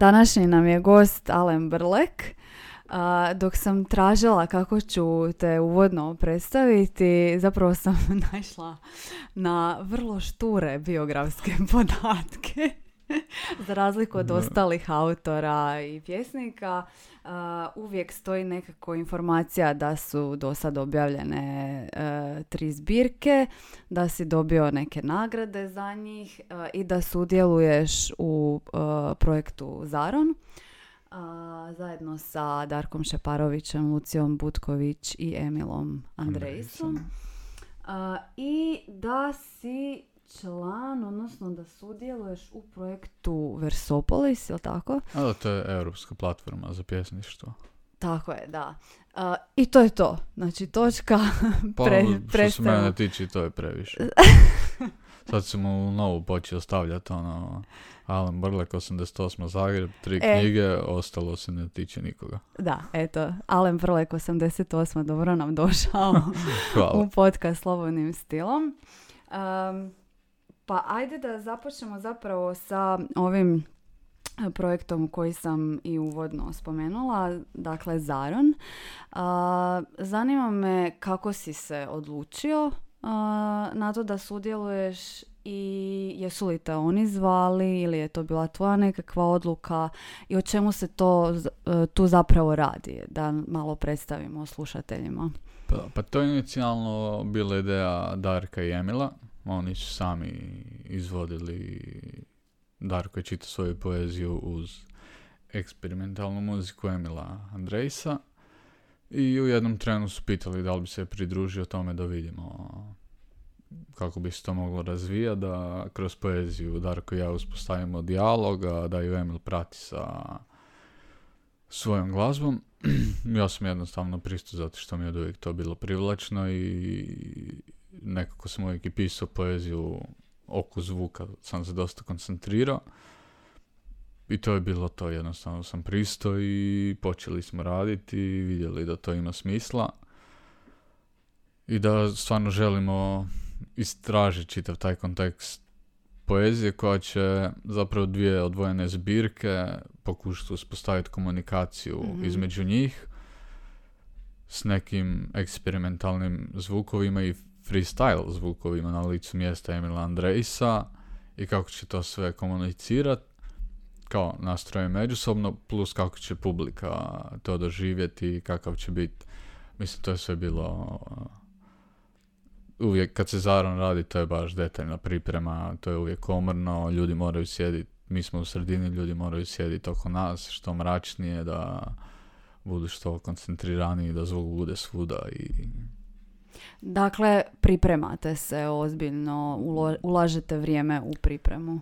današnji nam je gost Alen Brlek. dok sam tražila kako ću te uvodno predstaviti, zapravo sam naišla na vrlo šture biografske podatke. Za razliku od ostalih autora i pjesnika, uvijek stoji nekako informacija da su do sad objavljene e, tri zbirke, da si dobio neke nagrade za njih e, i da sudjeluješ u e, projektu Zaron. zajedno sa Darkom Šeparovićem, Lucijom Butković i Emilom Andrejsom. I da si član, odnosno da sudjeluješ u projektu Versopolis, je li tako? A da, to je europska platforma za pjesništvo. Tako je, da. I to je to. Znači, točka pa, Što se mene tiče, to je previše. Sad sam u novu počeo stavljati ono Alan Brlek, 88. Zagreb, tri e. knjige, ostalo se ne tiče nikoga. Da, eto, Alan Brlek, 88. Dobro nam došao u podcast Slobodnim stilom. Um, pa ajde da započnemo zapravo sa ovim e, projektom koji sam i uvodno spomenula, dakle Zaron. zanima me kako si se odlučio na to da sudjeluješ i jesu li te oni zvali ili je to bila tvoja nekakva odluka i o čemu se to e, tu zapravo radi, da malo predstavimo slušateljima. Pa, pa to je inicijalno bila ideja Darka i Emila oni su sami izvodili, Darko je čitao svoju poeziju uz eksperimentalnu muziku Emila Andrejsa i u jednom trenu su pitali da li bi se pridružio tome da vidimo kako bi se to moglo razvijati, da kroz poeziju Darko i ja uspostavimo dijaloga, da ju Emil prati sa svojom glazbom. ja sam jednostavno pristao zato što mi je od uvijek to bilo privlačno i nekako sam uvijek i pisao poeziju oko zvuka, sam se dosta koncentrirao. I to je bilo to, jednostavno sam pristao i počeli smo raditi i vidjeli da to ima smisla. I da stvarno želimo istražiti čitav taj kontekst poezije koja će zapravo dvije odvojene zbirke pokušati uspostaviti komunikaciju mhm. između njih s nekim eksperimentalnim zvukovima i freestyle zvukovima na licu mjesta Emila Andrejsa i kako će to sve komunicirati kao nastroje međusobno, plus kako će publika to doživjeti i kakav će biti. Mislim, to je sve bilo uvijek kad se Zaron radi, to je baš detaljna priprema, to je uvijek komorno, ljudi moraju sjediti, mi smo u sredini, ljudi moraju sjediti oko nas, što mračnije, da budu što koncentriraniji, da zvuk bude svuda i Dakle, pripremate se ozbiljno, ulažete vrijeme u pripremu.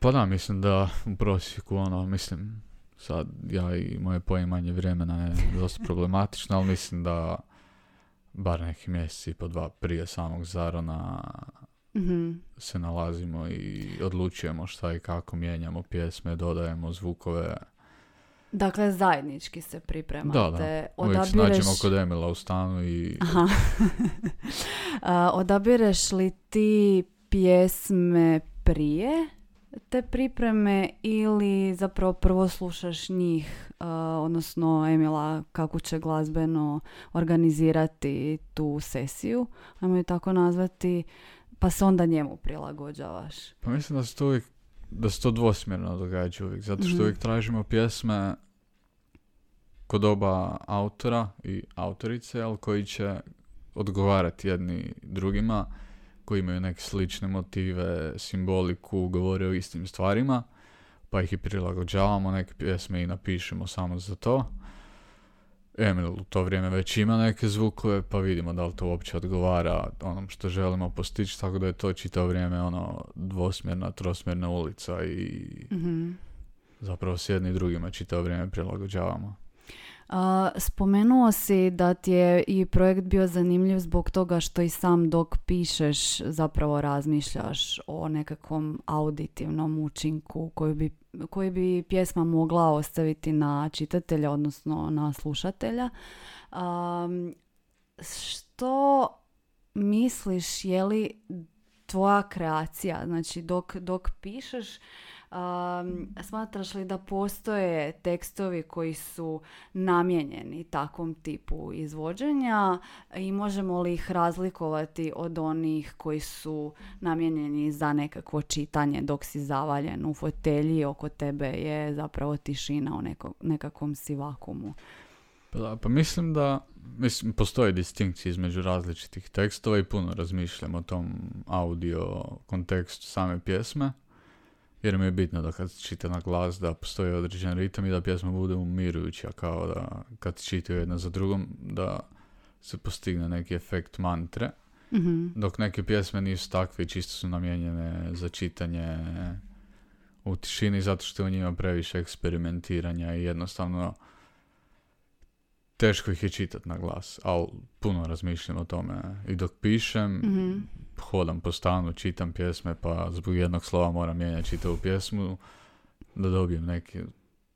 Pa da, mislim da u prosjeku, ono, mislim, sad ja i moje poimanje vremena je dosta problematično, ali mislim da bar neki mjeseci po dva prije samog zarona mm se nalazimo i odlučujemo šta i kako mijenjamo pjesme, dodajemo zvukove. Dakle, zajednički se pripremate. Da, da. Odabireš... Uvijek nađemo kod Emila u stanu i... Aha. odabireš li ti pjesme prije te pripreme ili zapravo prvo slušaš njih, odnosno Emila kako će glazbeno organizirati tu sesiju, ajmo je tako nazvati, pa se onda njemu prilagođavaš? Pa mislim da se to uvijek da se to dvosmjerno događa uvijek, zato što mm uvijek tražimo pjesme kod oba autora i autorice, ali koji će odgovarati jedni drugima, koji imaju neke slične motive, simboliku, govore o istim stvarima, pa ih i prilagođavamo, neke pjesme i napišemo samo za to. Emil u to vrijeme već ima neke zvukove, pa vidimo da li to uopće odgovara onom što želimo postići, tako da je to čitavo vrijeme ono dvosmjerna, trosmjerna ulica i mm zapravo s jedni drugima čitavo vrijeme prilagođavamo. Spomenuo si da ti je i projekt bio zanimljiv zbog toga što i sam dok pišeš zapravo razmišljaš o nekakvom auditivnom učinku koji bi, koji bi pjesma mogla ostaviti na čitatelja, odnosno na slušatelja. što misliš, je li tvoja kreacija, znači dok, dok pišeš, Um, smatraš li da postoje tekstovi koji su namijenjeni takvom tipu izvođenja i možemo li ih razlikovati od onih koji su namijenjeni za nekakvo čitanje dok si zavaljen u fotelji oko tebe je zapravo tišina u neko, nekakvom si vakumu? Pa, da, pa mislim da mislim, postoje distinkcije između različitih tekstova i puno razmišljam o tom audio kontekstu same pjesme. Jer mi je bitno da kad čita na glas da postoji određen ritam i da pjesma bude umirujuća, kao da kad čitaju jedna za drugom da se postigne neki efekt mantre. Mhm. Dok neke pjesme nisu takve i čisto su namijenjene za čitanje u tišini zato što je u njima previše eksperimentiranja i jednostavno teško ih je čitati na glas, ali puno razmišljam o tome. I dok pišem, Mhm. hodam po stanu, čitam pjesme, pa zbog jednog slova moram mijenjati čitavu pjesmu da dobijem neki,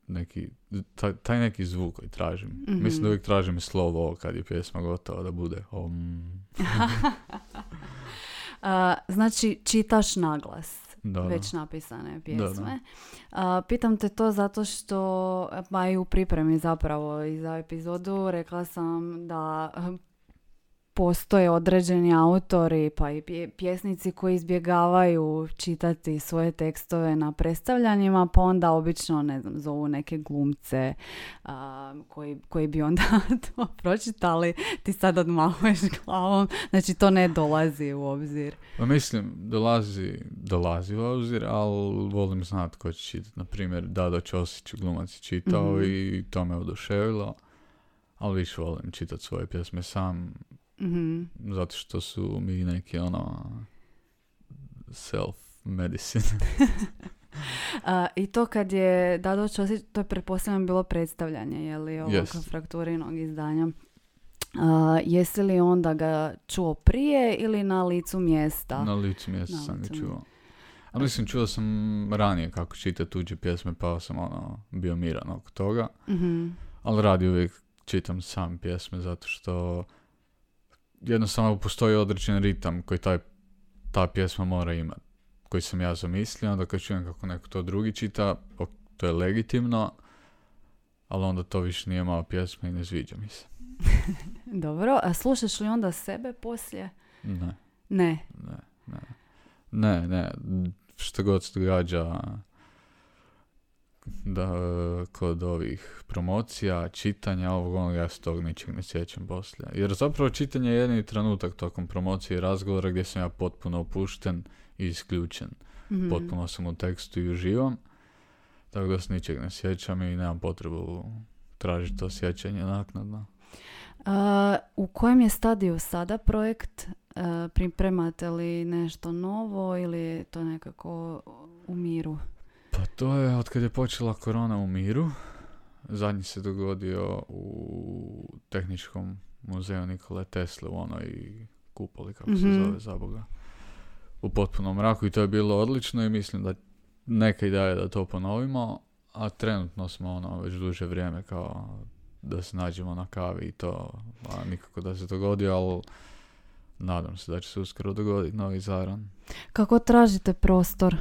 neki taj, taj neki zvuk koji tražim. Mhm. Mislim da uvijek tražim slovo kad je pjesma gotova da bude om. A, znači, čitaš naglas da. već napisane Da, pjesme. A, pitam te to zato što, pa i u pripremi zapravo i za epizodu, rekla sam da postoje određeni autori pa i pje- pjesnici koji izbjegavaju čitati svoje tekstove na predstavljanjima, pa onda obično, ne znam, zovu neke glumce a, koji, koji bi onda to pročitali. Ti sad odmahuješ glavom, znači to ne dolazi u obzir. Pa mislim, dolazi, dolazi u obzir, ali volim znat ko će čitati. Naprimjer, Dado Ćosić, glumac je čitao Mhm. i to me oduševilo. Ali više volim čitati svoje pjesme sam, Mhm. zato što su mi neki ono self medicine. A, I to kad je Dado Ćosić, to je pretpostavljam bilo predstavljanje, je li, ovog Jest. frakturinog izdanja. A, jesi li onda ga čuo prije ili na licu mjesta? Na licu mjesta Na sam ga čuo. A mislim, čuo sam ranije kako čita tuđe pjesme, pa sam ono, bio miran oko toga. Mhm. Ali radi uvijek čitam sam pjesme zato što jednostavno postoji određen ritam koji taj, ta pjesma mora imati, koji sam ja zamislio, onda kad čujem kako neko to drugi čita, to je legitimno, ali onda to više nije moja pjesma i ne sviđa mi se. Dobro, a slušaš li onda sebe poslije? Ne, Ne. ne, ne. Ne, ne, što god se događa da e, kod ovih promocija, čitanja, ovog onog, ja se tog ničeg ne sjećam poslije. Jer zapravo čitanje je jedini trenutak tokom promocije i razgovora gdje sam ja potpuno opušten i isključen. Mhm. Potpuno sam u tekstu i uživam. Tako da se ničeg ne sjećam i nemam potrebu tražiti to sjećanje naknadno. A, u kojem je stadiju sada projekt? A, pripremate li nešto novo ili je to nekako u miru? To je od kad je počela korona u miru. Zadnji se dogodio u tehničkom muzeju Nikole Tesle u onoj kupoli, kako se Mhm. zove za Boga. U potpunom mraku i to je bilo odlično i mislim da neka ideja je da to ponovimo, a trenutno smo ono već duže vrijeme kao da se nađemo na kavi i to, a nikako da se dogodi, ali nadam se da će se uskoro dogoditi novi zaran. Kako tražite prostor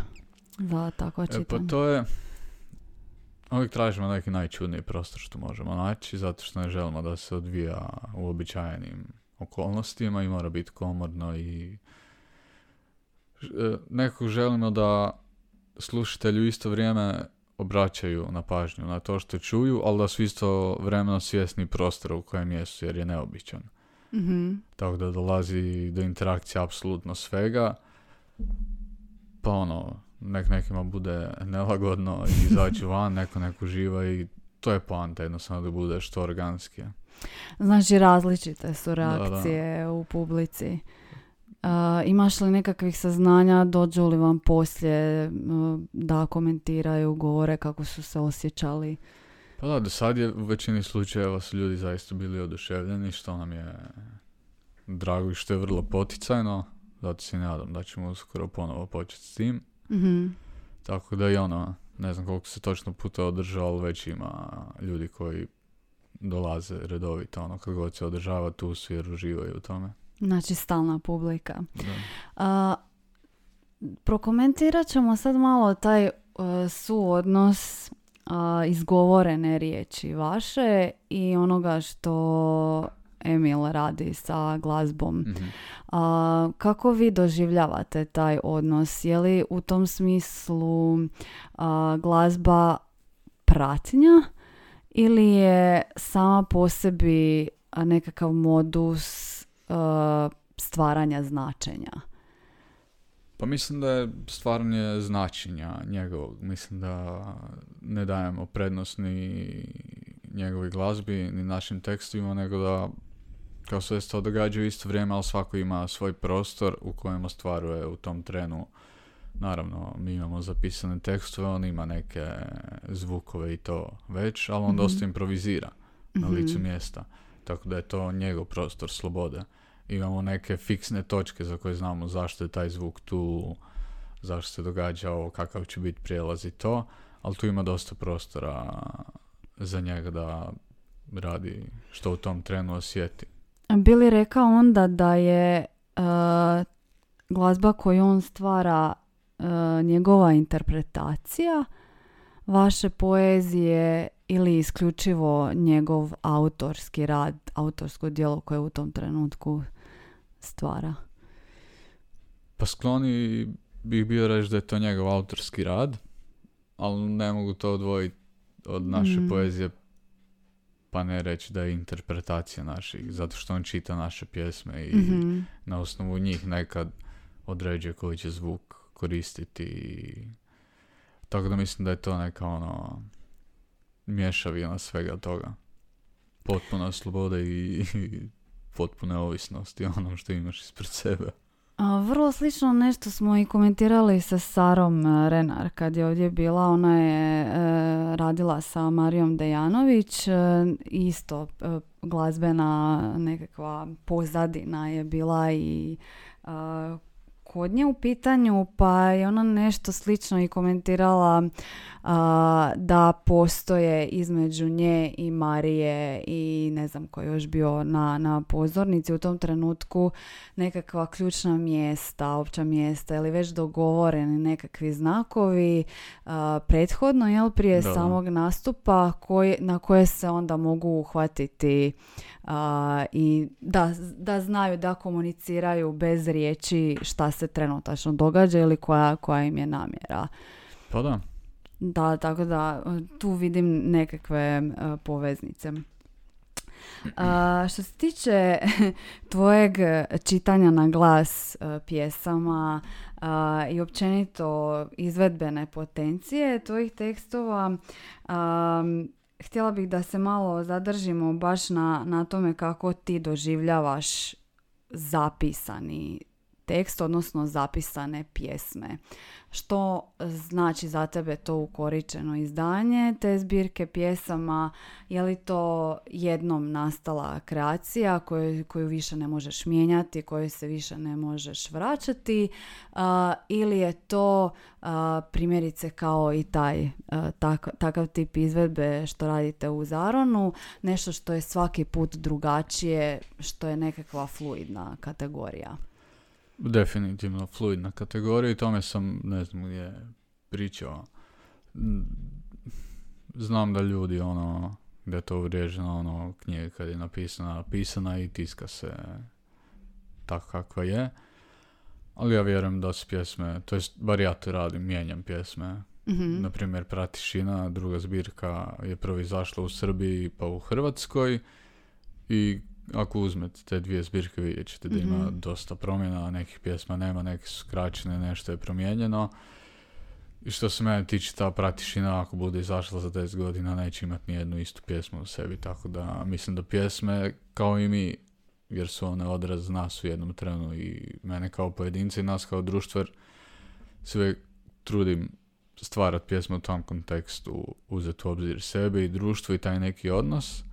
za takvo E, pa to je... Uvijek tražimo neki najčudniji prostor što možemo naći, zato što ne želimo da se odvija u običajenim okolnostima i mora biti komodno i... e, Nekako želimo da slušatelju isto vrijeme obraćaju na pažnju na to što čuju, ali da su isto vremeno svjesni prostora u kojem jesu, jer je neobičan. Mhm. Tako da dolazi do interakcije apsolutno svega. Pa ono, nek nekima bude nelagodno i izaći van, neko nek uživa i to je poanta jednostavno da bude što organskije. Znači različite su Da, da. reakcije u publici. A, imaš li nekakvih saznanja, dođu li vam poslije m, da komentiraju, govore kako su se osjećali? Pa da, do sad je u većini slučajeva su ljudi zaista bili oduševljeni, što nam je drago i što je vrlo poticajno. Zato se nadam da ćemo uskoro ponovo početi s tim. Mhm. Tako da i ono, ne znam koliko se točno puta održao, ali već ima ljudi koji dolaze redovito, ono, kad god se održava tu jer uživaju u tome. Znači stalna publika. Da. A, prokomentirat ćemo sad malo taj e, su odnos izgovorene riječi vaše i onoga što Emil radi sa glazbom. Mhm. A, kako vi doživljavate taj odnos? Je li u tom smislu glazba pratnja ili je sama po sebi nekakav modus stvaranja značenja? Pa mislim da je stvaranje značenja njegovog. Mislim da ne dajemo prednost ni njegovoj glazbi, ni našim tekstovima, nego da kao sve se to događa u isto vrijeme, ali svako ima svoj prostor u kojem ostvaruje u tom trenu. Naravno, mi imamo zapisane tekstove, on ima neke zvukove i to već, ali on dosta mhm. improvizira na mhm. licu mjesta. Tako da je to njegov prostor slobode. Imamo neke fiksne točke za koje znamo zašto je taj zvuk tu, zašto se događa ovo, kakav će biti prijelaz i to, ali tu ima dosta prostora za njega da radi što u tom trenu osjeti. Bili rekao onda da je uh, glazba koju on stvara uh, njegova interpretacija vaše poezije ili isključivo njegov autorski rad, autorsko djelo koje u tom trenutku stvara? Pa skloni bih bio reći da je to njegov autorski rad, ali ne mogu to odvojiti od naše mm. poezije pa ne reći da je interpretacija naših, zato što on čita naše pjesme i mhm. na osnovu njih nekad određuje koji će zvuk koristiti i tako da mislim da je to neka ono mješavina svega toga. Potpuna sloboda i, i potpune ovisnosti onom što imaš ispred sebe. Vrlo slično nešto smo i komentirali sa Sarom e, Renar kad je ovdje bila. Ona je e, radila sa Marijom Dejanović. E, isto glazbena nekakva pozadina je bila i kod nje u pitanju, pa je ona nešto slično i komentirala da postoje između nje i Marije i ne znam ko je još bio na, na pozornici u tom trenutku nekakva ključna mjesta, opća mjesta ili već dogovoreni nekakvi znakovi prethodno, jel, prije samog nastupa koji, na koje se onda mogu uhvatiti i da, da znaju da komuniciraju bez riječi šta se trenutačno događa ili koja, koja im je namjera. Pa da. Da, tako da tu vidim nekakve poveznice. što se tiče tvojeg čitanja na glas pjesama i općenito izvedbene potencije tvojih tekstova, htjela bih da se malo zadržimo baš na, na tome kako ti doživljavaš zapisani tekst, odnosno zapisane pjesme. Što znači za tebe to ukoričeno izdanje te zbirke pjesama? Je li to jednom nastala kreacija koju, koju više ne možeš mijenjati, koju se više ne možeš vraćati? ili je to primjerice kao i taj takav tip izvedbe što radite u Zaronu, nešto što je svaki put drugačije, što je nekakva fluidna kategorija? Definitivno fluidna kategorija i tome sam, ne znam gdje, pričao. Znam da ljudi, ono, gdje je to uvriježeno, ono, knjiga kad je napisana, pisana i tiska se tako kakva je. Ali ja vjerujem da su pjesme, to jest, bar ja to radim, mijenjam pjesme. Mm-hmm. Naprimjer, Pratišina, druga zbirka je prvo izašla u Srbiji pa u Hrvatskoj i ako uzmete te dvije zbirke vidjet ćete da ima mm dosta promjena, nekih pjesma nema, neke su skraćene, nešto je promijenjeno. I što se mene tiče, ta pratišina ako bude izašla za 10 godina neće imati ni jednu istu pjesmu u sebi, tako da mislim da pjesme kao i mi, jer su one odraz nas u jednom trenu i mene kao pojedinca i nas kao društvo, jer sve trudim stvarati pjesmu u tom kontekstu, uzeti u obzir sebe i društvo i taj neki odnos,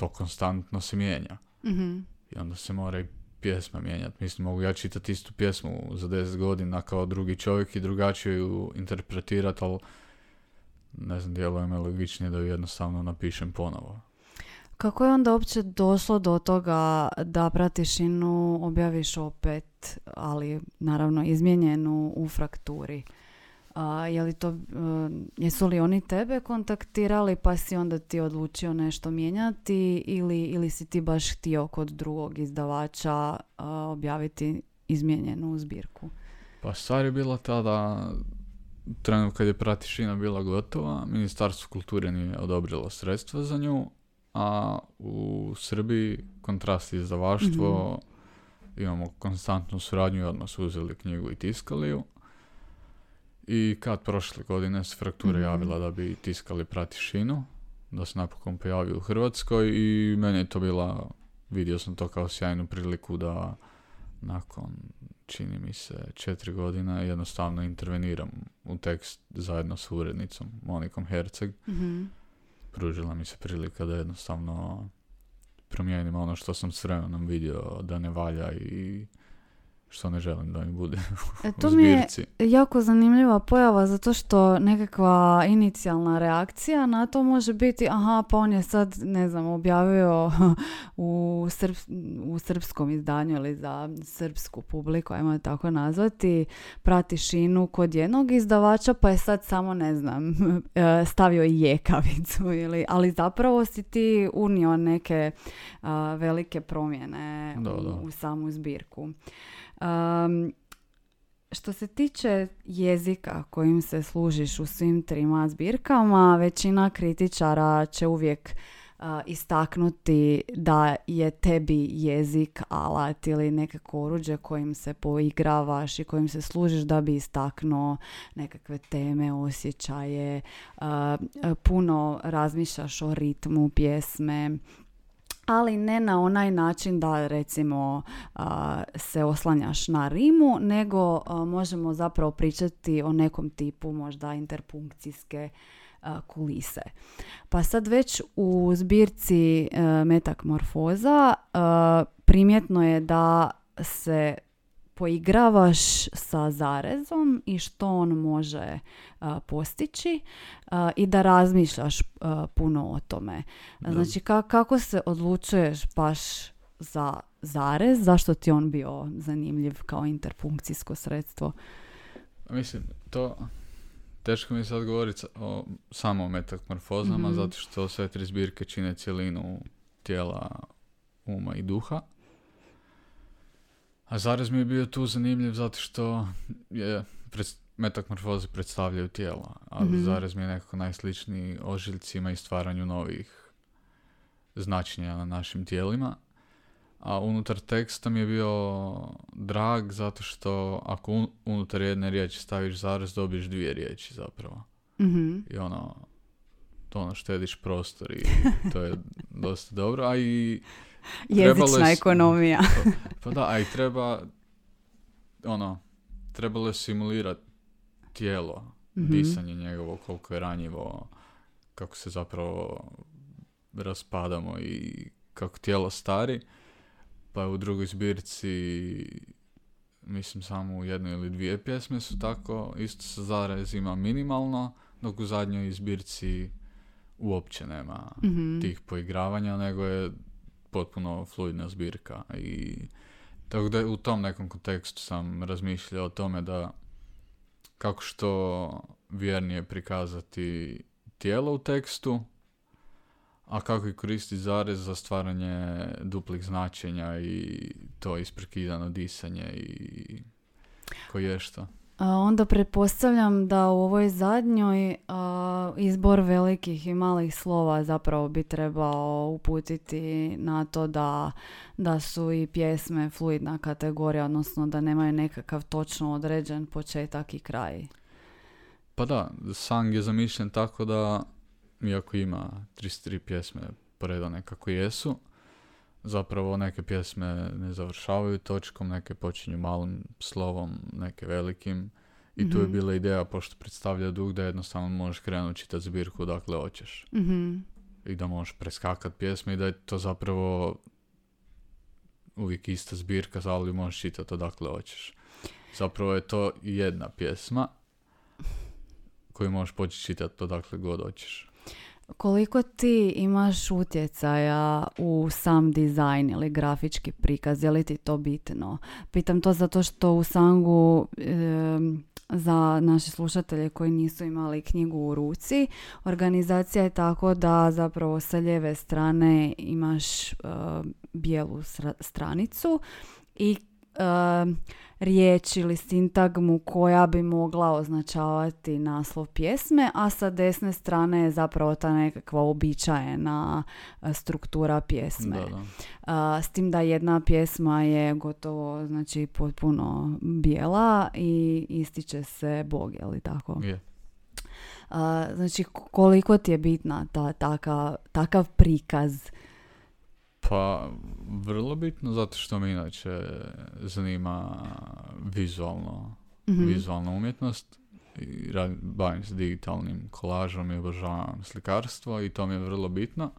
to konstantno se mijenja. mm I onda se mora i pjesma mijenjati. Mislim, mogu ja čitati istu pjesmu za 10 godina kao drugi čovjek i drugačije ju interpretirati, ali ne znam, djeluje me logičnije da ju jednostavno napišem ponovo. Kako je onda uopće došlo do toga da pratišinu objaviš opet, ali naravno izmijenjenu u frakturi? A, je li to, e, jesu li oni tebe kontaktirali pa si onda ti odlučio nešto mijenjati ili, ili si ti baš htio kod drugog izdavača objaviti izmijenjenu zbirku? Pa stvar je bila tada, trenutno kad je pratišina bila gotova, Ministarstvo kulture nije odobrilo sredstva za nju, a u Srbiji kontrast izdavaštvo mm-hmm. imamo konstantnu suradnju i odmah su uzeli knjigu i tiskali ju. I kad prošle godine se Fraktura mm javila da bi tiskali Pratišinu, da se napokon pojavi u Hrvatskoj i meni je to bila, vidio sam to kao sjajnu priliku da nakon, čini mi se, četiri godina jednostavno interveniram u tekst zajedno s urednicom Monikom Herceg. mm Pružila mi se prilika da jednostavno promijenim ono što sam s vremenom vidio da ne valja i što ne želim da mi bude e, to mi je jako zanimljiva pojava zato što nekakva inicijalna reakcija na to može biti aha pa on je sad ne znam objavio u, u srpskom izdanju ili za srpsku publiku ajmo tako nazvati prati šinu kod jednog izdavača pa je sad samo ne znam e, stavio i jekavicu ili ali zapravo si ti unio neke velike promjene u, u samu zbirku Um, što se tiče jezika kojim se služiš u svim trima zbirkama, većina kritičara će uvijek istaknuti da je tebi jezik alat ili nekako oruđe kojim se poigravaš i kojim se služiš da bi istaknuo nekakve teme, osjećaje, puno razmišljaš o ritmu pjesme, ali ne na onaj način da recimo se oslanjaš na rimu, nego možemo zapravo pričati o nekom tipu možda interpunkcijske kulise. Pa sad već u zbirci e, metakmorfoza primjetno je da se poigravaš sa zarezom i što on može postići i da razmišljaš puno o tome. Znači kako se odlučuješ baš za zarez, zašto ti on bio zanimljiv kao interpunkcijsko sredstvo? Mislim, to teško mi sad govoriti o samo metakmorfozama, mm zato što sve tri zbirke čine cjelinu tijela, uma i duha. A zarez mi je bio tu zanimljiv zato što je metakmorfoze predstavljaju tijela, ali mm zarez mi je nekako najsličniji ožiljcima i stvaranju novih značenja na našim tijelima. A unutar teksta mi je bio drag zato što ako unutar jedne riječi staviš zarez, dobiješ dvije riječi zapravo. mm I ono, to ono štediš prostor i to je dosta dobro. A i Jezična ekonomija. pa, pa da, a i treba ono, trebalo je simulirati tijelo, mm disanje njegovo, koliko je ranjivo, kako se zapravo raspadamo i kako tijelo stari. Pa u drugoj zbirci, mislim samo u jednoj ili dvije pjesme su tako, isto sa zarezima minimalno, dok u zadnjoj zbirci uopće nema mm tih poigravanja, nego je potpuno fluidna zbirka i tako da u tom nekom kontekstu sam razmišljao o tome da kako što vjernije prikazati tijelo u tekstu, a kako i koristiti zarez za stvaranje duplih značenja i to isprekidano disanje i ko je što. Onda pretpostavljam da u ovoj zadnjoj izbor velikih i malih slova zapravo bi trebao uputiti na to da, da su i pjesme fluidna kategorija, odnosno da nemaju nekakav točno određen početak i kraj. Pa da, sang je zamišljen tako da, iako ima 33 pjesme poredane kako jesu, zapravo neke pjesme ne završavaju točkom, neke počinju malim slovom, neke velikim. I tu je mhm. bila ideja, pošto predstavlja dug, da jednostavno možeš krenuti čitati zbirku dakle hoćeš. mm I da možeš preskakat pjesme i da je to zapravo uvijek ista zbirka, ali možeš čitati odakle hoćeš. Zapravo je to jedna pjesma koju možeš početi čitati odakle god hoćeš. Koliko ti imaš utjecaja u sam dizajn ili grafički prikaz, je li ti to bitno? Pitam to zato što u Sangu za naše slušatelje koji nisu imali knjigu u ruci, organizacija je tako da zapravo sa lijeve strane imaš bijelu stranicu i riječ ili sintagmu koja bi mogla označavati naslov pjesme, a sa desne strane je zapravo ta nekakva običajena struktura pjesme. s tim da jedna pjesma je gotovo znači potpuno bijela i ističe se Bog, je li tako? Yeah. znači koliko ti je bitna ta, takav prikaz pa, vrlo bitno, zato što me inače zanima vizualno, mm vizualna umjetnost. I bavim se digitalnim kolažom i obožavam slikarstvo i to mi je vrlo bitno.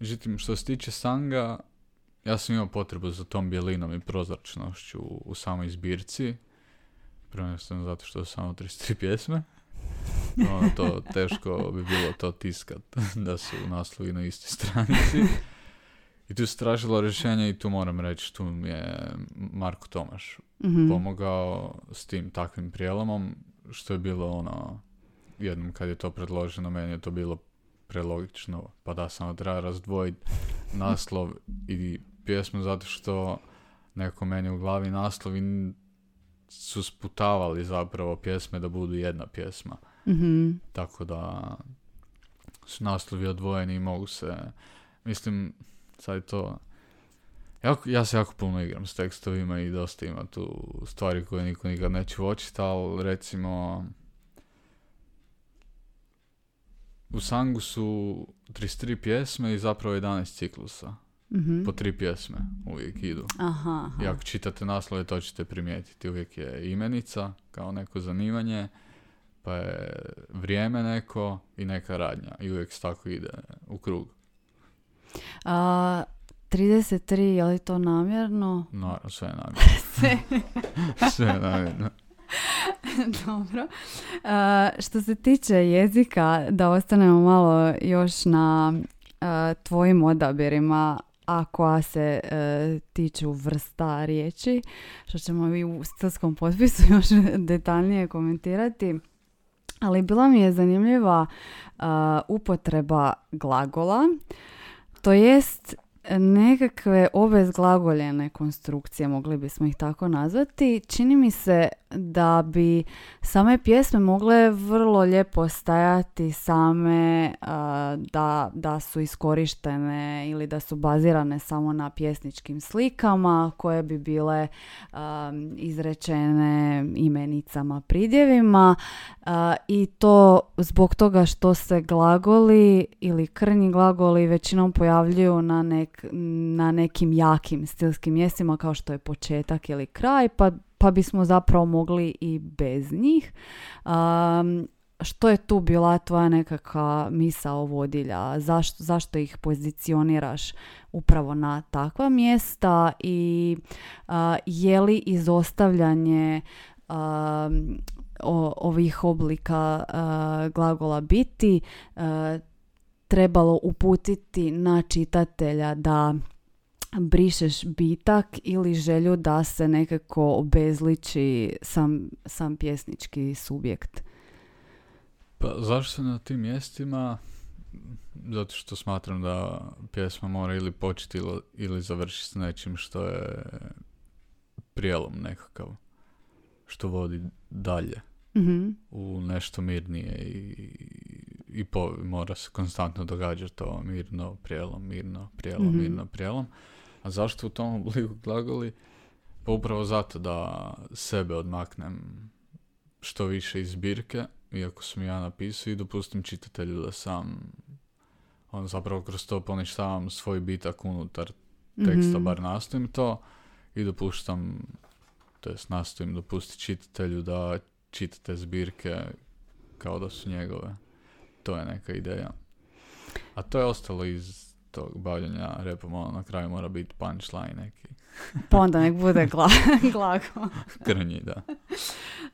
Međutim, što se tiče sanga, ja sam imao potrebu za tom bjelinom i prozračnošću u samoj zbirci. Prvenstveno zato što su samo 33 pjesme. Ono, to teško bi bilo to tiskat da su naslovi na istoj stranici. I tu se tražilo rješenje i tu moram reći, tu mi je Marko Tomaš mm pomogao s tim takvim prijelomom, što je bilo ono, jednom kad je to predloženo, meni je to bilo prelogično, pa da samo treba razdvojiti naslov i pjesmu zato što neko meni u glavi naslovi su sputavali zapravo pjesme da budu jedna pjesma. mm Tako da su naslovi odvojeni i mogu se, mislim, sad je to... Jako, ja se jako puno igram s tekstovima i dosta ima tu stvari koje niko nikad neće uočiti, ali recimo u Sangu su 33 pjesme i zapravo 11 ciklusa. mm Po tri pjesme uvijek idu. Aha, I ako čitate naslove, to ćete primijetiti. Uvijek je imenica, kao neko zanimanje, pa je vrijeme neko i neka radnja. I uvijek se tako ide u krug. A, 33, je li to namjerno? No, sve je namjerno. sve je namjerno. Dobro. što se tiče jezika, da ostanemo malo još na tvojim odabirima, a koja se uh, tiču vrsta riječi, što ćemo i u stilskom potpisu još detaljnije komentirati. Ali bila mi je zanimljiva upotreba glagola to jest nekakve obezglagoljene konstrukcije, mogli bismo ih tako nazvati. Čini mi se da bi same pjesme mogle vrlo lijepo stajati same da, da su iskorištene ili da su bazirane samo na pjesničkim slikama koje bi bile izrečene imenicama, pridjevima i to zbog toga što se glagoli ili krnji glagoli većinom pojavljuju na, nek, na nekim jakim stilskim mjestima kao što je početak ili kraj pa pa bismo zapravo mogli i bez njih. Um, što je tu bila tvoja nekakva misao vodilja? Zašto, zašto ih pozicioniraš upravo na takva mjesta i uh, je li izostavljanje ovih oblika glagola biti trebalo uputiti na čitatelja da brišeš bitak ili želju da se nekako obezliči sam, sam pjesnički subjekt? Pa zašto na tim mjestima? Zato što smatram da pjesma mora ili početi ili, završiti s nečim što je prijelom nekakav. Što vodi dalje. mm U nešto mirnije i, i po, mora se konstantno događati to mirno, prijelom, mirno, prijelom, mm mirno, prijelom. A zašto u tom obliku glagoli? Pa upravo zato da sebe odmaknem što više iz zbirke, iako sam ja napisao i dopustim čitatelju da sam on zapravo kroz to poništavam svoj bitak unutar teksta, mm bar nastojim to i dopuštam, to jest nastojim dopustiti čitatelju da čitate zbirke kao da su njegove. To je neka ideja. A to je ostalo iz tog bavljenja repom, ono, na kraju mora biti punchline neki. pa onda nek bude gla- glago. Krnji, da.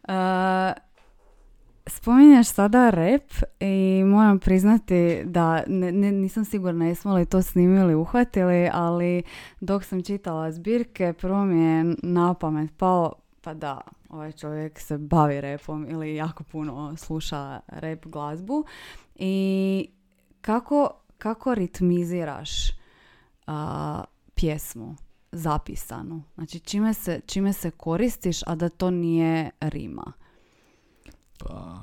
Uh, spominješ sada rep i moram priznati da ne, ne, nisam sigurna jesmo li to snimili, uhvatili, ali dok sam čitala zbirke, prvo mi je na pamet pao, pa da, ovaj čovjek se bavi repom ili jako puno sluša rep glazbu i kako, kako ritmiziraš a, pjesmu zapisanu? Znači čime se, čime se koristiš, a da to nije rima? Pa,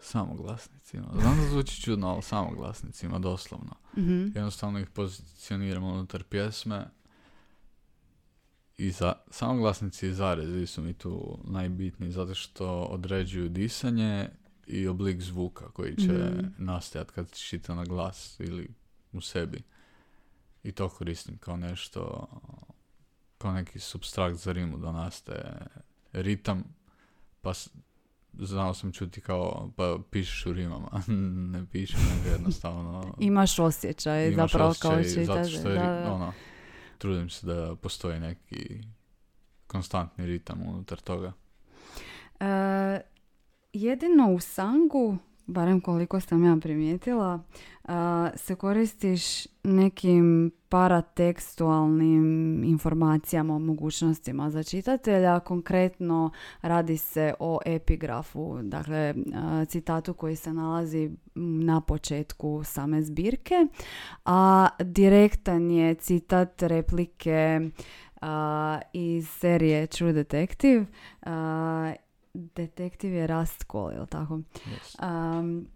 samoglasnicima. Znam da zvuči čudno, ali samoglasnicima, doslovno. Mhm. Jednostavno ih pozicioniramo unutar pjesme i za, samoglasnici i zarezi su mi tu najbitniji zato što određuju disanje i oblik zvuka koji će Mhm. nastajati kad čita na glas ili u sebi. I to koristim kao nešto, kao neki substrakt za rimu da nastaje ritam, pa znao sam čuti kao, pa pišeš u rimama. ne pišem, nego jednostavno Imaš osjećaj imaš zapravo kao osjećaj zato čitaš. što je, da, da. ono, trudim se da postoji neki konstantni ritam unutar toga. E, jedino u sangu, barem koliko sam ja primijetila, se koristiš nekim paratekstualnim informacijama o mogućnostima za čitatelja. Konkretno radi se o epigrafu, dakle citatu koji se nalazi na početku same zbirke, a direktan je citat replike iz serije True Detective. Detektiv je Rust Cole, jel tako? Yes. Um,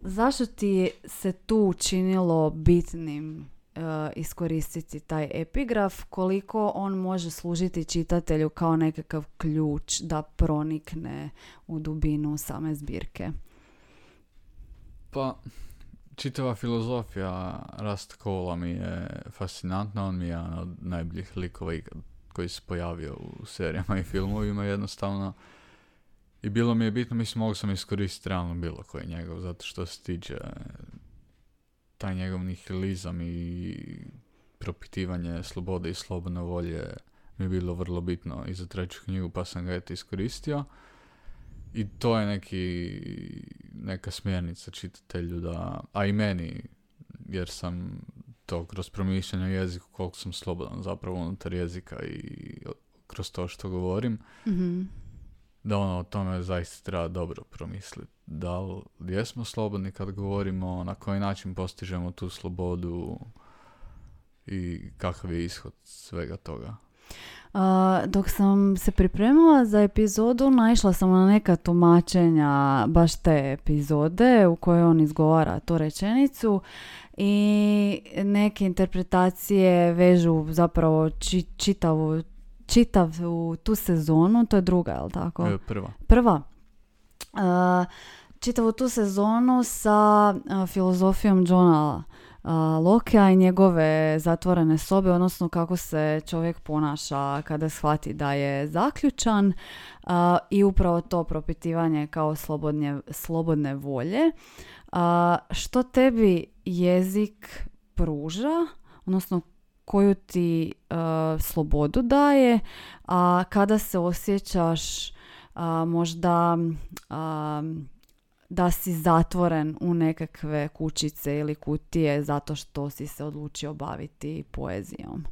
zašto ti se tu učinilo bitnim uh, iskoristiti taj epigraf, koliko on može služiti čitatelju kao nekakav ključ da pronikne u dubinu same zbirke? Pa, čitava filozofija Rust Cola mi je fascinantna, on mi je jedan od najboljih likova koji se pojavio u serijama i filmovima jednostavno. I bilo mi je bitno, mislim, mogu sam iskoristiti realno bilo koji njegov, zato što se tiče taj njegov nihilizam i propitivanje slobode i slobodne volje mi je bilo vrlo bitno i za treću knjigu, pa sam ga eto iskoristio. I to je neki, neka smjernica čitatelju da, a i meni, jer sam to kroz promišljanje o jeziku, koliko sam slobodan zapravo unutar jezika i kroz to što govorim, Mhm. Da ono o tome zaista treba dobro promisliti. Da li jesmo slobodni kad govorimo, na koji način postižemo tu slobodu i kakav je ishod svega toga. A, dok sam se pripremala za epizodu, naišla sam na neka tumačenja baš te epizode u kojoj on izgovara tu rečenicu i neke interpretacije vežu zapravo či, čitavu, čitavu tu sezonu, to je druga, jel tako? E, prva. Prva. A, čitavu tu sezonu sa a, filozofijom Johna a, Lokea i njegove zatvorene sobe, odnosno kako se čovjek ponaša kada shvati da je zaključan i upravo to propitivanje kao slobodne, slobodne volje. Što tebi jezik pruža, odnosno koju ti a, slobodu daje, a kada se osjećaš a, možda a, da si zatvoren u nekakve kućice ili kutije zato što si se odlučio baviti poezijom.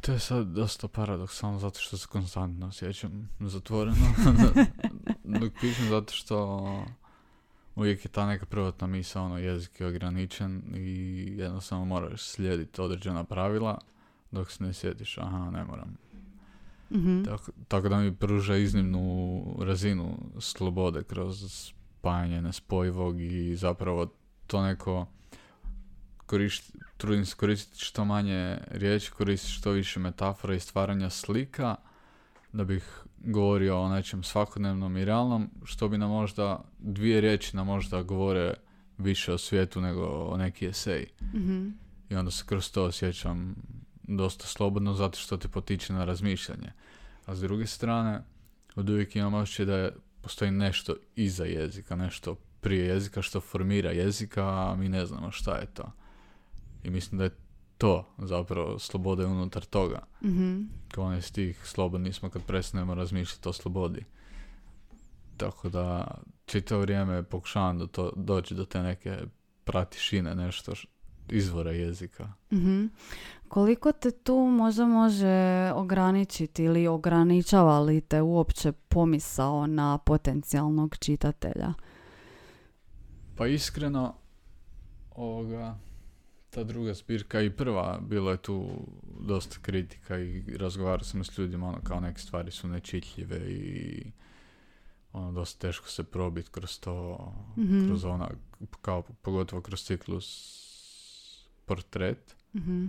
To je sad dosta paradoksalno zato što se konstantno osjećam zatvoreno dok pišem zato što uvijek je ta neka prvotna misla, ono jezik je ograničen i jednostavno moraš slijediti određena pravila dok se ne sjetiš, aha ne moram. Mhm. Tako, tako da mi pruža iznimnu razinu slobode kroz spajanje nespojivog i zapravo to neko korišt, trudim se koristiti što manje riječi, koristiti što više metafora i stvaranja slika da bih govorio o nečem svakodnevnom i realnom, što bi nam možda, dvije riječi nam možda govore više o svijetu nego o neki esej. Mhm. I onda se kroz to osjećam dosta slobodno zato što te potiče na razmišljanje. A s druge strane, od uvijek imam osjećaj da je, postoji nešto iza jezika, nešto prije jezika što formira jezika, a mi ne znamo šta je to. I mislim da je to zapravo sloboda je unutar toga. Mhm. Kao onaj stih, slobodni smo kad prestanemo razmišljati o slobodi. tako da čitavo vrijeme pokušavam do to, doći do te neke pratišine, nešto š- izvora jezika. Mhm. Koliko te tu možda može ograničiti ili ograničava li te uopće pomisao na potencijalnog čitatelja? Pa iskreno, ovoga, ta druga zbirka i prva, bilo je tu dosta kritika i razgovarao sam s ljudima, ono, kao neke stvari su nečitljive i ono, dosta teško se probiti kroz to, Mhm. kroz ona, kao pogotovo kroz ciklus portret. Mhm.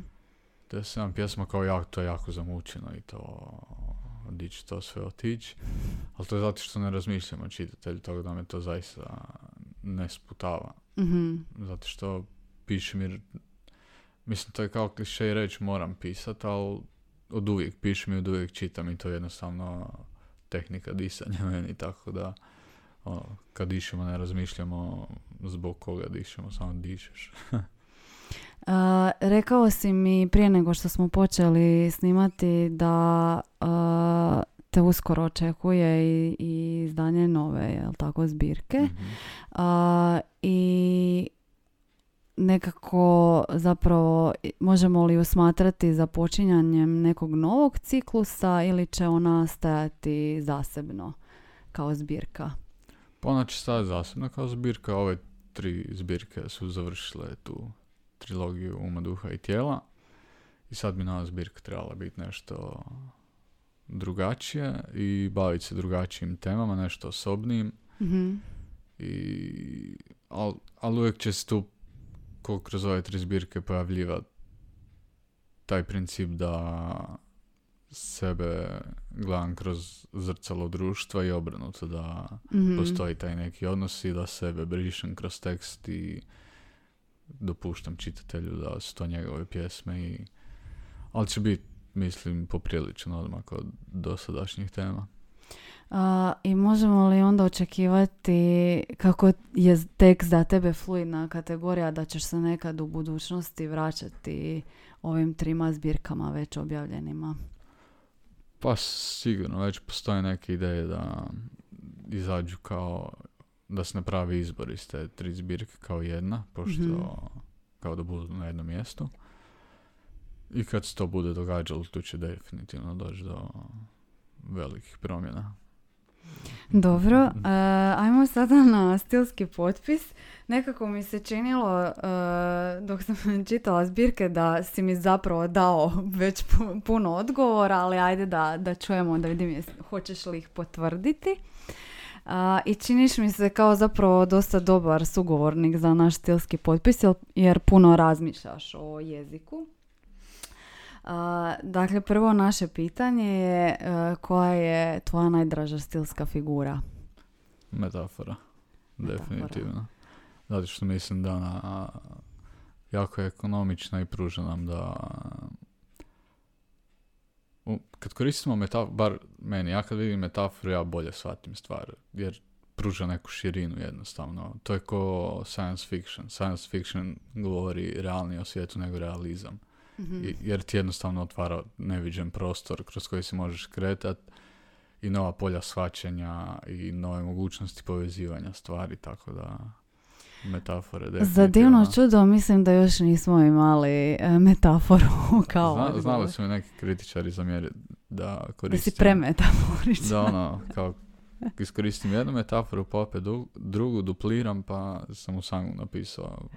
Da se nam pjesma kao jako, to je jako zamučeno i to di će to sve otići. Ali to je zato što ne razmišljam o čitatelju, tako da me to zaista ne sputava. Mhm. Zato što pišem jer, mislim to je kao kliše reći moram pisat, ali od uvijek pišem i od uvijek čitam i to je jednostavno tehnika disanja meni, tako da ono, kad dišemo ne razmišljamo zbog koga dišemo, samo dišeš. A, rekao si mi prije nego što smo počeli snimati da a, te uskoro očekuje i, i izdanje nove, jel tako, zbirke. Mhm. A, I nekako zapravo možemo li ju smatrati započinjanjem nekog novog ciklusa ili će ona stajati zasebno kao zbirka? Pa ona će staviti zasebno kao zbirka. Ove tri zbirke su završile tu trilogiju Uma, Duha i Tijela. I sad bi nova zbirka trebala biti nešto drugačije i baviti se drugačijim temama, nešto osobnijim. Mhm. I, ali al uvijek će se tu ko kroz ove tri zbirke pojavljivati taj princip da sebe gledam kroz zrcalo društva i obrnuto da Mhm. postoji taj neki odnos i da sebe brišem kroz tekst i dopuštam čitatelju da su to njegove pjesme i ali će biti mislim poprilično odmak od dosadašnjih tema. I možemo li onda očekivati kako je tekst za tebe fluidna kategorija da ćeš se nekad u budućnosti vraćati ovim trima zbirkama već objavljenima? Pa sigurno, već postoje neke ideje da izađu kao da se napravi izbor iz te tri zbirke kao jedna, pošto Mhm. kao da budu na jednom mjestu. I kad se to bude događalo, tu će definitivno doći do velikih promjena. Dobro, e, ajmo sada na stilski potpis. Nekako mi se činilo e, dok sam čitala zbirke da si mi zapravo dao već pu- puno odgovora, ali ajde da, da čujemo, da vidim jes- hoćeš li ih potvrditi. A, I činiš mi se kao zapravo dosta dobar sugovornik za naš stilski potpis jer puno razmišljaš o jeziku. A, dakle, prvo naše pitanje je e, koja je tvoja najdraža stilska figura? Metafora, Metafora. definitivno. Zato što mislim da ona jako je ekonomična i pruža nam da u- kad koristimo metaforu, bar meni, ja kad vidim metaforu ja bolje shvatim stvar, jer pruža neku širinu jednostavno. To je ko science fiction. Science fiction govori realnije o svijetu nego realizam. Mhm. I- jer ti jednostavno otvara neviđen prostor kroz koji se možeš kretat i nova polja shvaćanja i nove mogućnosti povezivanja stvari, tako da metafore Za divno čudo mislim da još nismo imali e, metaforu kao Zna, znali su mi neki kritičari zamjeriti da da koristim... si premetaforičan. Da, ono, kao iskoristim jednu metaforu, pa opet drugu dupliram, pa sam u sangu napisao,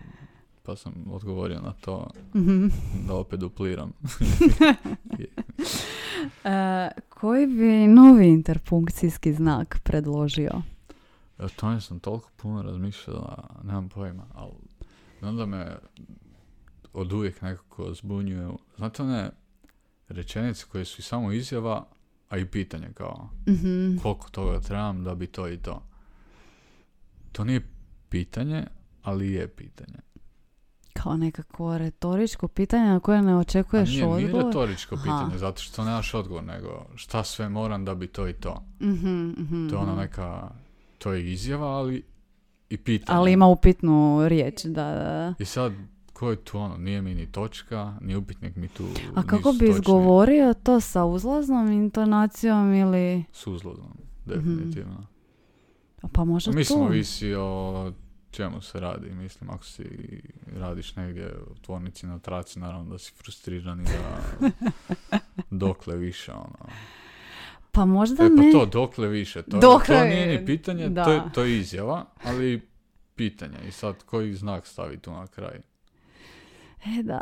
pa sam odgovorio na to Mhm. da opet dupliram. E, koji bi novi interpunkcijski znak predložio? Ja, to nisam toliko puno razmišljao, da nemam pojma, ali onda me od uvijek nekako zbunjuju. Znate one rečenice koje su i samo izjava, a i pitanje kao Mhm. koliko toga trebam da bi to i to. To nije pitanje, ali je pitanje. Kao nekako retoričko pitanje na koje ne očekuješ nije, nije odgovor? retoričko Aha. pitanje, zato što nemaš odgovor, nego šta sve moram da bi to i to. Mhm, mhm, To je ona mhm. neka, to je izjava, ali i pitanje. Ali ima upitnu riječ, da, da. I sad, ko je tu ono, nije mi ni točka, ni upitnik mi tu A kako bi točni. izgovorio to sa uzlaznom intonacijom ili... S uzlazom, Mhm. definitivno. Pa možda Mislim, ovisi o čemu se radi. Mislim, ako si radiš negdje u tvornici na traci, naravno da si frustriran i da dokle više, ono. Pa možda E, ne. pa to, dokle više, to, Dokle, to nije ni pitanje, da. to je, to je izjava, ali pitanje. I sad, koji znak stavi tu na kraj? E da.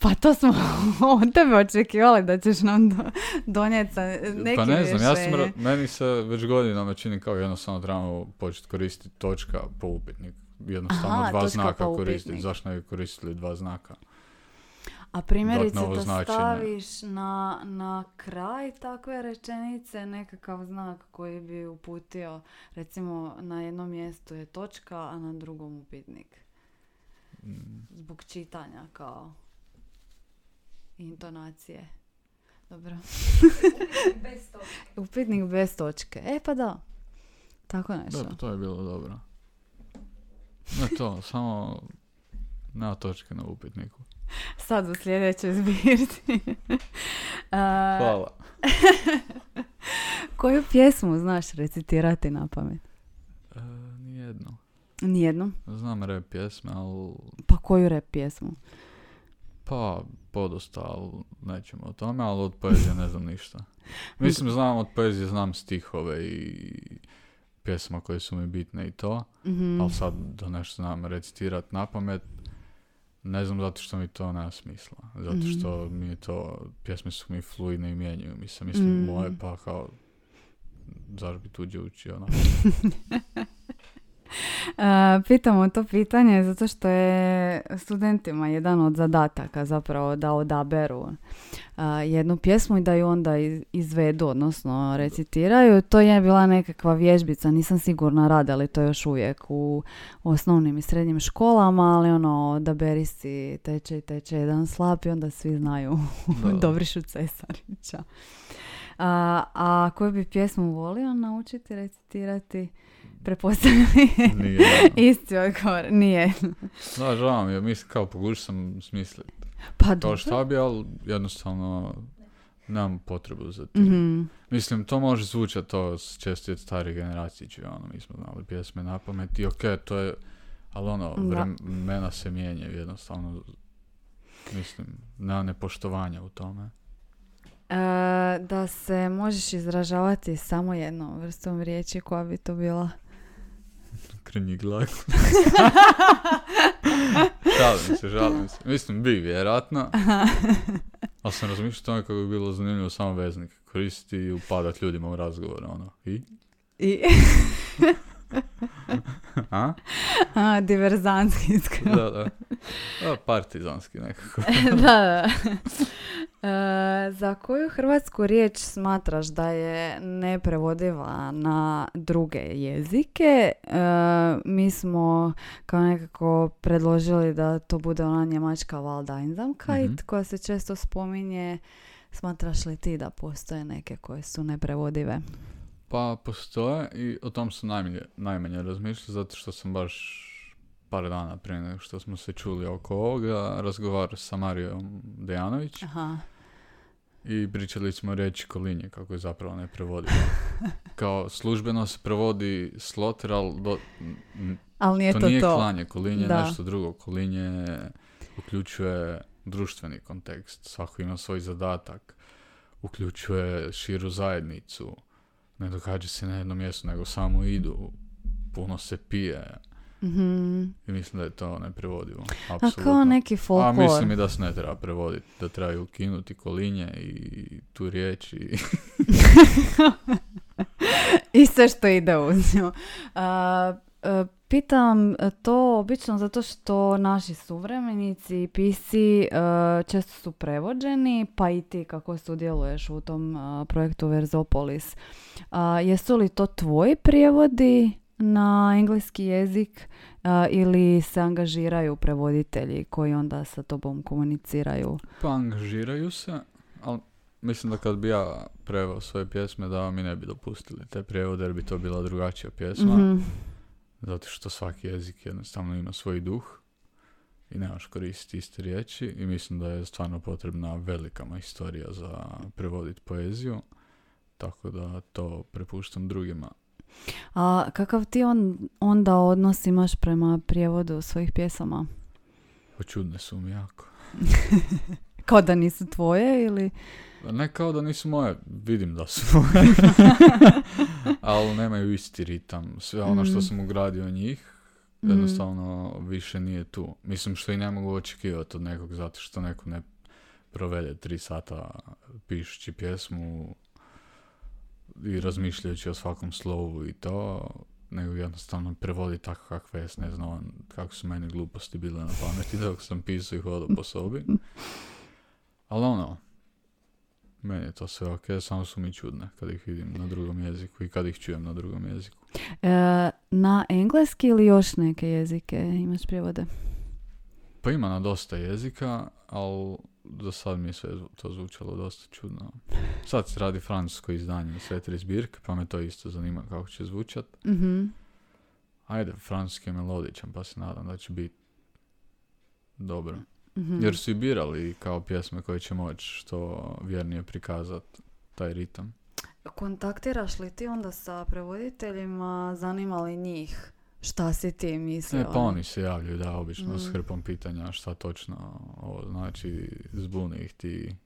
Pa to smo od tebe očekivali da ćeš nam do, donijeti sa nekim pa ne znam, ja sam, ra- meni se već godinama čini kao jednostavno trebamo početi koristiti točka po upitnik. Jednostavno Aha, dva točka znaka po koristiti. upitnik. Zašto ne bi koristili dva znaka? A primjerice da staviš na, na kraj takve rečenice nekakav znak koji bi uputio, recimo na jednom mjestu je točka, a na drugom upitnik. Mm, Zbog čitanja kao intonacije. Dobro. Bez. Upitnik bez točke. E pa da. Tako nešto. Da, to je bilo dobro. Ne to, samo na točke na upitniku. Sad u sljedećoj zbirci. A, Hvala. koju pjesmu znaš recitirati na pamet? E, nijedno. Nijednu. Znam rap pjesme, ali Pa koju rap pjesmu? Pa podosta, ali nećemo o tome, ali od poezije ne znam ništa. Mislim, znam od poezije, znam stihove i pjesma koje su mi bitne i to, Mhm. ali sad da nešto znam recitirati na pamet, ne znam zato što mi to nema smisla. Zato Mhm. što mi je to, pjesme su mi fluidne i mijenjaju mi se. Mislim, Mm. moje pa kao, zašto bi tuđe učio, ono. pitamo to pitanje zato što je studentima jedan od zadataka zapravo da odaberu jednu pjesmu i da ju onda iz- izvedu, odnosno recitiraju. To je bila nekakva vježbica, nisam sigurna rade li to još uvijek u osnovnim i srednjim školama, ali ono, odaberi si teče i teče jedan slap i onda svi znaju. Dobrišu Cesarića. A, a koju bi pjesmu volio naučiti recitirati? Ono. Isti odgovor, nije. Da, žao mi je, mislim, kao pokušao sam smisliti. Pa Kao dobro. šta bi, ali jednostavno nemam potrebu za tim. Mhm. Mislim, to može zvučati to s- često od stare generacije, čije ono, mi smo znali pjesme na pamet i okej, to je, ali ono, vremena se mijenjaju jednostavno, mislim, nema nepoštovanja u tome. E, da se možeš izražavati samo jednom vrstom riječi koja bi to bila. Krnji glag. žalim se, žalim se. Mislim, bi, vjerojatno. Ali sam razmišljao tome kako bi bilo zanimljivo samo veznik koristiti i upadat ljudima u razgovor, ono. I? I, A? a, diverzantski skoro. Da, da. A, partizanski nekako. da, da. E, za koju hrvatsku riječ smatraš da je neprevodiva na druge jezike? E, mi smo kao nekako predložili da to bude ona njemačka Waldeinsamkeit Mhm. koja se često spominje. Smatraš li ti da postoje neke koje su neprevodive? Pa postoje i o tom sam najmanje, najmanje razmišljao zato što sam baš par dana prije nego što smo se čuli oko ovoga razgovarao sa Marijom Dejanović Aha. i pričali smo riječi kolinje kako je zapravo ne prevodi. Kao službeno se prevodi sloter, ali do, Ali nije to, to nije to. klanje, kolinje je nešto drugo. Kolinje uključuje društveni kontekst, svako ima svoj zadatak, uključuje širu zajednicu, ne događa se na jednom mjestu, nego samo idu, puno se pije Mhm. i mislim da je to neprevodivo. A Apsolutno. kao neki A folklor. mislim i da se ne treba prevoditi, da trebaju ukinuti kolinje i tu riječ i I sve što ide uz nju. A, a, pitam to obično zato što naši suvremenici i pisci a, često su prevođeni, pa i ti kako sudjeluješ u tom a, projektu Verzopolis. A, jesu li to tvoji prijevodi na engleski jezik a, ili se angažiraju prevoditelji koji onda sa tobom komuniciraju? pa angažiraju se, ali mislim da kad bi ja preveo svoje pjesme da mi ne bi dopustili te prijevode jer bi to bila drugačija pjesma. Mhm. Zato što svaki jezik jednostavno ima svoj duh i nemaš koristiti iste riječi i mislim da je stvarno potrebna velika historija za prevoditi poeziju. Tako da to prepuštam drugima. A kakav ti on, onda odnos imaš prema prijevodu svojih pjesama? Pa čudne su mi jako. Kao da nisu tvoje ili... Ne kao da nisu moje, vidim da su moje. Ali nemaju isti ritam. Sve ono što Mm. sam ugradio njih, Mm. jednostavno više nije tu. Mislim što i ne mogu očekivati od nekog zato što neko ne provede tri sata pišući pjesmu i razmišljajući o svakom slovu i to, nego jednostavno prevodi tako kakve jest, ne znam on, kako su meni gluposti bile na pameti dok sam pisao i hodao po sobi. Ali ono, meni je to sve ok, samo su mi čudne kad ih vidim na drugom jeziku i kad ih čujem na drugom jeziku. E, na engleski ili još neke jezike imaš prijevode? Pa ima na dosta jezika, ali do sad mi je sve to zvučalo dosta čudno. Sad se radi francusko izdanje sve tri zbirke, pa me to isto zanima kako će zvučat. Mhm. Ajde, francuski je melodičan, pa se nadam da će biti dobro. mhm. Jer su i birali kao pjesme koje će moći što vjernije prikazat taj ritam. Kontaktiraš li ti onda sa prevoditeljima, zanima li njih šta si ti mislio? Ne, pa oni se javljaju, da, obično s Mm. hrpom pitanja šta točno ovo znači, zbuni ih ti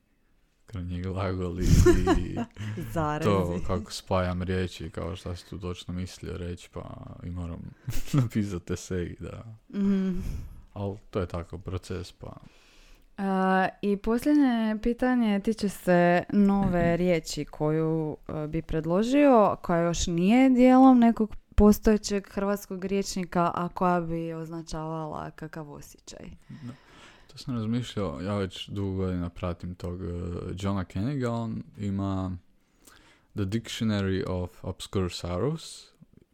krnji glagoli i to kako spajam riječi, kao šta si tu točno mislio reći, pa i moram napisati esej, da. Mhm. Ali to je takav proces, pa A, I posljednje pitanje tiče se nove riječi koju e, bi predložio, koja još nije dijelom nekog postojećeg hrvatskog riječnika, a koja bi označavala kakav osjećaj. Da. To sam razmišljao, ja već dugo godina pratim tog uh, Johna Kenniga, on ima The Dictionary of Obscure Sorrows,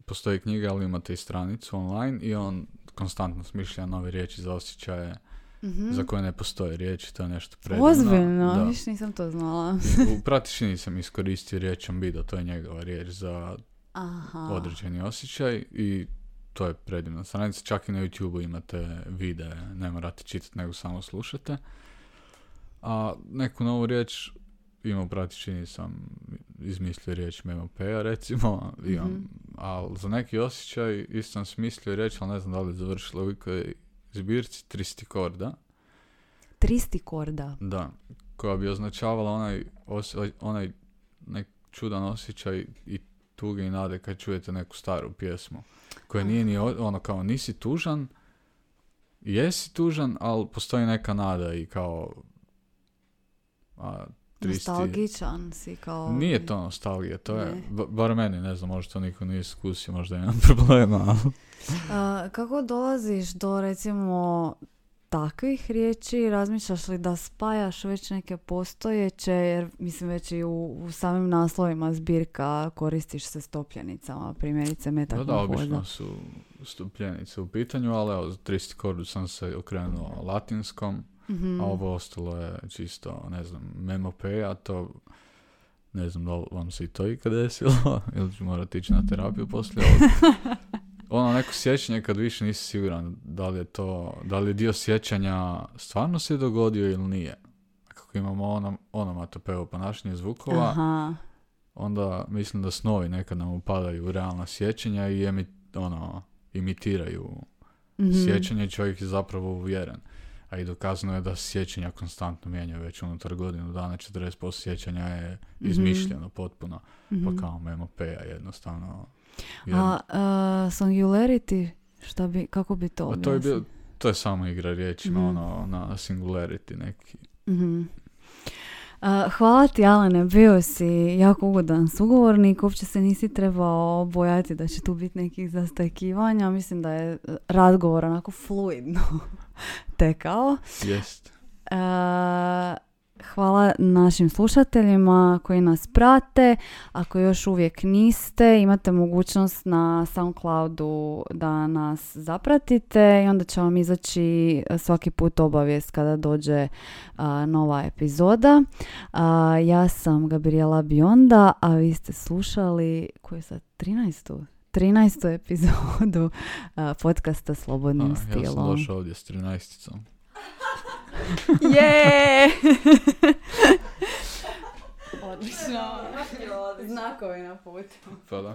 postoji knjiga, ali imate i stranicu online i on konstantno smišlja nove riječi za osjećaje Mhm. za koje ne postoje riječi, to je nešto predivno. Ozbiljno, viš nisam to znala. U pratišini sam iskoristio riječ ambido, to je njegova riječ za Aha. određeni osjećaj i to je predivna stranica. Čak i na YouTube imate videe, ne morate čitati nego samo slušate. A neku novu riječ ima u pratičini sam izmislio riječ MMP-a recimo, imam, Mhm. ali za neki osjećaj isto sam smislio riječ, ali ne znam da li je završila u ikoj zbirci tristikorda, Tristi korda. da, koja bi označavala onaj, os- onaj nek čudan osjećaj i tuge i nade kad čujete neku staru pjesmu. Koja nije ni ono kao nisi tužan, jesi tužan, ali postoji neka nada i kao a, tristi... Nostalgičan si kao... Nije to nostalgija, to je, bar meni, ne znam, možda to niko nije iskusio, možda imam problema. A, kako dolaziš do recimo takvih riječi, razmišljaš li da spajaš već neke postojeće, jer mislim već i u, u samim naslovima zbirka koristiš se stopljenicama, primjerice Da, metak da, obično su stupljenice u pitanju, ali evo, za tristi kordu sam se okrenuo latinskom, Mhm. a ovo ostalo je čisto, ne znam, memope, a to ne znam da li vam se i to ikad desilo, ili ću morati ići na terapiju poslije ovog. Ono neko sjećanje kad više nisi siguran da li je to, da li je dio sjećanja stvarno se dogodio ili nije. Kako imamo ono, onomatopevo ponašanje zvukova, Aha. onda mislim da snovi nekad nam upadaju u realna sjećanja i emi, ono, imitiraju Mhm. sjećanje i čovjek je zapravo uvjeren. A i dokazano je da sjećanja konstantno mijenjaju već unutar godinu dana, 40% sjećanja je Mhm. izmišljeno potpuno, Mhm. pa kao memopeja jednostavno. A, a, singularity, šta bi, kako bi to to je bio, to je samo igra riječima, Mhm. ono, na singularity neki. Mhm. A, hvala ti Alene, bio si jako ugodan sugovornik, uopće se nisi trebao bojati da će tu biti nekih zastajkivanja, mislim da je razgovor onako fluidno tekao. Jest. E, hvala našim slušateljima koji nas prate. Ako još uvijek niste, imate mogućnost na Soundcloudu da nas zapratite i onda će vam izaći svaki put obavijest kada dođe a, nova epizoda. A, ja sam Gabriela Bionda, a vi ste slušali koju sad 13. 13. epizodu a, podcasta Slobodnim A, ja sam stilom. došao ovdje s 13 Je! Odlično. Znakovi na putu. Pa da.